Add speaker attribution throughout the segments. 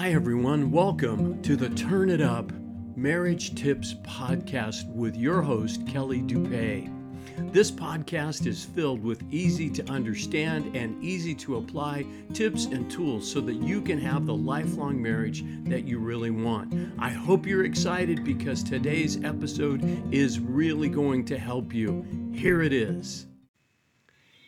Speaker 1: Hi, everyone. Welcome to the Turn It Up Marriage Tips Podcast with your host, Kelly Dupay. This podcast is filled with easy to understand and easy to apply tips and tools so that you can have the lifelong marriage that you really want. I hope you're excited because today's episode is really going to help you. Here it is.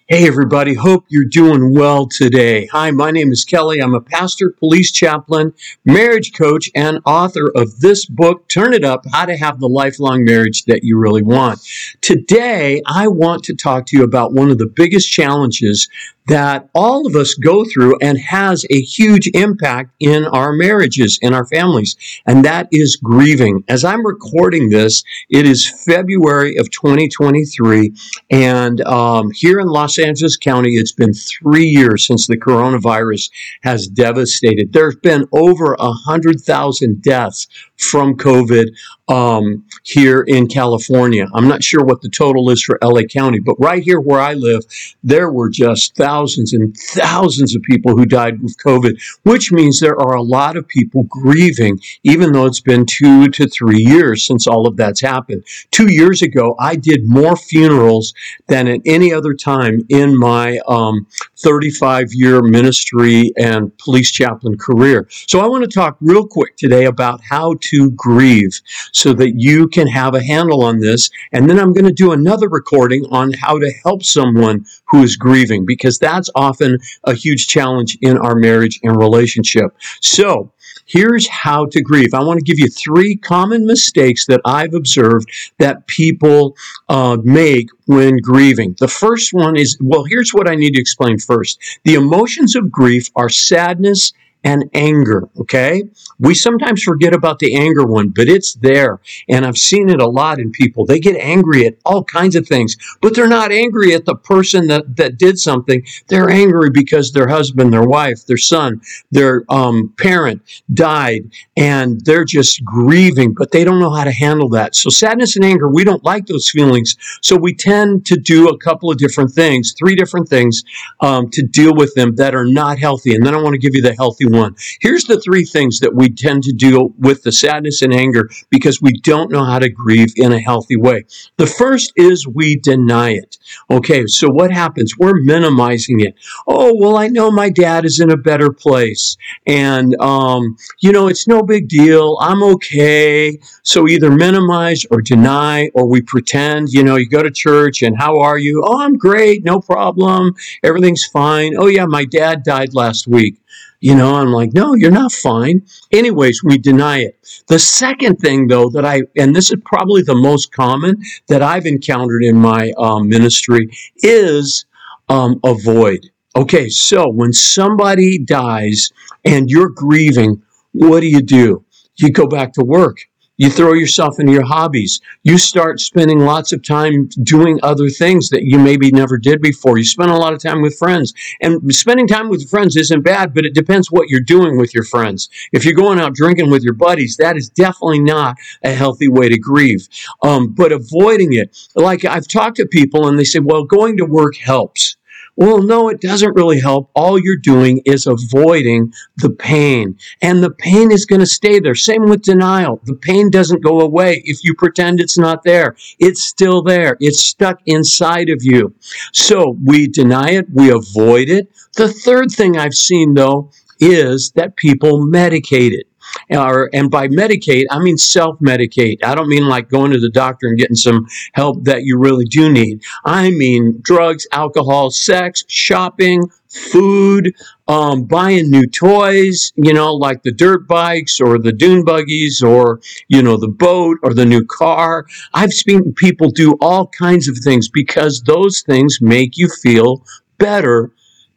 Speaker 1: Hey, everybody. Hope you're doing well today. Hi, my name is Kelly. I'm a pastor, police chaplain, marriage coach, and author of this book, Turn It Up How to Have the Lifelong Marriage That You Really Want. Today, I want to talk to you about one of the biggest challenges that all of us go through and has a huge impact in our marriages, in our families, and that is grieving. As I'm recording this, it is February of 2023, and um, here in Los Angeles County, it's been three years since the coronavirus has devastated. There's been over a hundred thousand deaths from COVID um, here in California. I'm not sure what the total is for LA County, but right here where I live, there were just thousands and thousands of people who died with COVID, which means there are a lot of people grieving, even though it's been two to three years since all of that's happened. Two years ago, I did more funerals than at any other time in my um, 35 year ministry and police chaplain career. So I want to talk real quick today about how to grieve so that you can have a handle on this. And then I'm going to do another recording on how to help someone who is grieving because that's often a huge challenge in our marriage and relationship. So, Here's how to grieve. I want to give you three common mistakes that I've observed that people uh, make when grieving. The first one is well, here's what I need to explain first. The emotions of grief are sadness and anger. Okay. We sometimes forget about the anger one, but it's there. And I've seen it a lot in people. They get angry at all kinds of things, but they're not angry at the person that, that did something. They're angry because their husband, their wife, their son, their um, parent died and they're just grieving, but they don't know how to handle that. So sadness and anger, we don't like those feelings. So we tend to do a couple of different things, three different things um, to deal with them that are not healthy. And then I want to give you the healthy one. Here's the three things that we tend to deal with the sadness and anger because we don't know how to grieve in a healthy way. The first is we deny it. Okay, so what happens? We're minimizing it. Oh, well, I know my dad is in a better place. And, um, you know, it's no big deal. I'm okay. So either minimize or deny, or we pretend, you know, you go to church and how are you? Oh, I'm great. No problem. Everything's fine. Oh, yeah, my dad died last week. You know, I'm like, no, you're not fine. Anyways, we deny it. The second thing, though, that I, and this is probably the most common that I've encountered in my um, ministry, is um, avoid. Okay, so when somebody dies and you're grieving, what do you do? You go back to work. You throw yourself into your hobbies. You start spending lots of time doing other things that you maybe never did before. You spend a lot of time with friends. And spending time with friends isn't bad, but it depends what you're doing with your friends. If you're going out drinking with your buddies, that is definitely not a healthy way to grieve. Um, but avoiding it, like I've talked to people and they say, well, going to work helps. Well, no, it doesn't really help. All you're doing is avoiding the pain. And the pain is going to stay there. Same with denial. The pain doesn't go away if you pretend it's not there. It's still there. It's stuck inside of you. So we deny it. We avoid it. The third thing I've seen though is that people medicate it or and by medicate I mean self medicate. I don't mean like going to the doctor and getting some help that you really do need. I mean drugs, alcohol, sex, shopping, food, um, buying new toys, you know, like the dirt bikes or the dune buggies or, you know, the boat or the new car. I've seen people do all kinds of things because those things make you feel better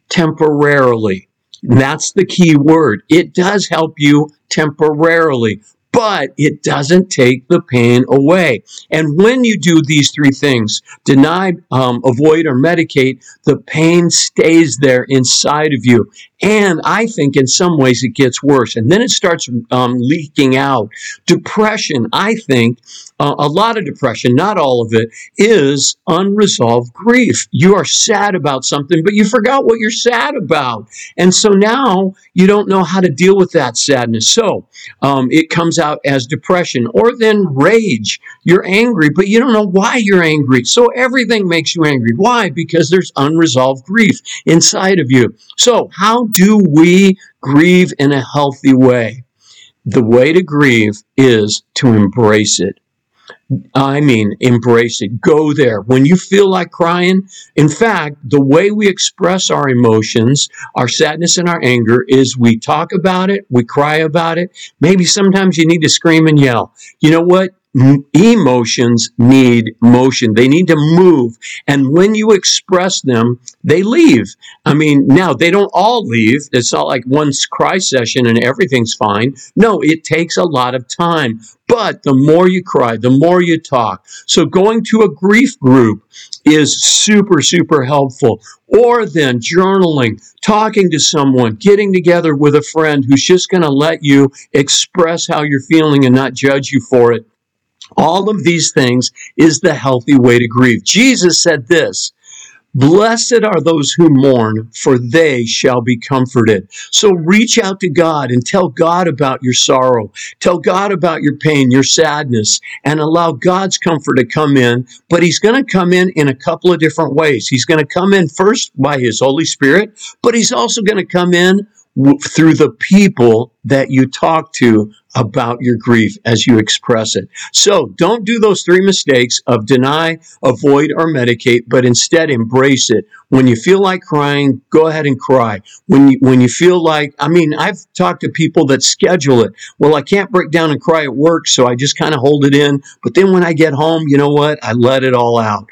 Speaker 1: temporarily. That's the key word. It does help you temporarily, but it doesn't take the pain away. And when you do these three things deny, um, avoid, or medicate the pain stays there inside of you. And I think in some ways it gets worse. And then it starts um, leaking out. Depression, I think, uh, a lot of depression, not all of it, is unresolved grief. You are sad about something, but you forgot what you're sad about. And so now you don't know how to deal with that sadness. So um, it comes out as depression or then rage. You're angry, but you don't know why you're angry. So everything makes you angry. Why? Because there's unresolved grief inside of you. So, how do we grieve in a healthy way? The way to grieve is to embrace it. I mean, embrace it. Go there. When you feel like crying, in fact, the way we express our emotions, our sadness and our anger, is we talk about it, we cry about it. Maybe sometimes you need to scream and yell. You know what? Emotions need motion. They need to move. And when you express them, they leave. I mean, now they don't all leave. It's not like one cry session and everything's fine. No, it takes a lot of time. But the more you cry, the more you talk. So going to a grief group is super, super helpful. Or then journaling, talking to someone, getting together with a friend who's just going to let you express how you're feeling and not judge you for it all of these things is the healthy way to grieve. Jesus said this Blessed are those who mourn, for they shall be comforted. So reach out to God and tell God about your sorrow. Tell God about your pain, your sadness, and allow God's comfort to come in. But He's going to come in in a couple of different ways. He's going to come in first by His Holy Spirit, but He's also going to come in through the people that you talk to about your grief as you express it. So don't do those three mistakes of deny, avoid, or medicate, but instead embrace it. When you feel like crying, go ahead and cry. When you, when you feel like, I mean, I've talked to people that schedule it. Well, I can't break down and cry at work, so I just kind of hold it in. But then when I get home, you know what? I let it all out.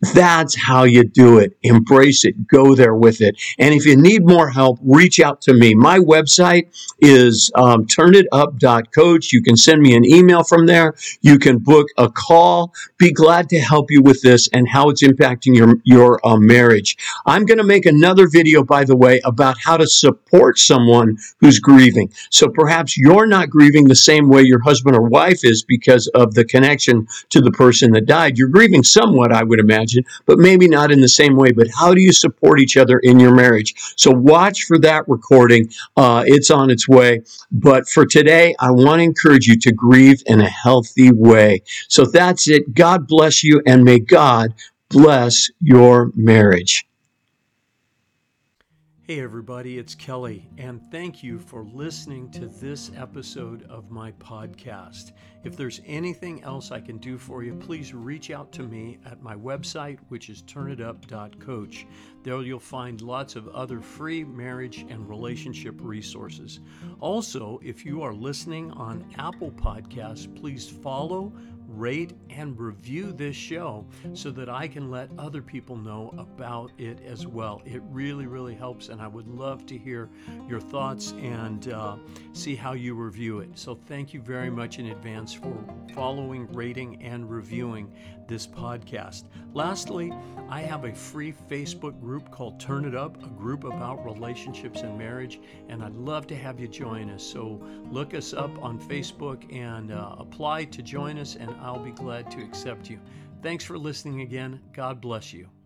Speaker 1: That's how you do it. Embrace it. Go there with it. And if you need more help, reach out to me. My website is um, turnitup.coach. You can send me an email from there. You can book a call. Be glad to help you with this and how it's impacting your, your uh, marriage. I'm going to make another video, by the way, about how to support someone who's grieving. So perhaps you're not grieving the same way your husband or wife is because of the connection to the person that died. You're grieving somewhat, I would imagine imagine, but maybe not in the same way. But how do you support each other in your marriage? So watch for that recording. Uh, it's on its way. But for today, I want to encourage you to grieve in a healthy way. So that's it. God bless you and may God bless your marriage. Hey, everybody, it's Kelly, and thank you for listening to this episode of my podcast. If there's anything else I can do for you, please reach out to me at my website, which is turnitup.coach. There you'll find lots of other free marriage and relationship resources. Also, if you are listening on Apple Podcasts, please follow, rate, and review this show so that I can let other people know about it as well. It really, really helps, and I would love to hear your thoughts and uh, see how you review it. So, thank you very much in advance for following, rating, and reviewing this podcast. Lastly, I have a free Facebook group called Turn It Up, a group about relationships and marriage, and I'd love to have you join us. So, look us up on Facebook and uh, apply to join us, and I'll be glad to accept you. Thanks for listening again. God bless you.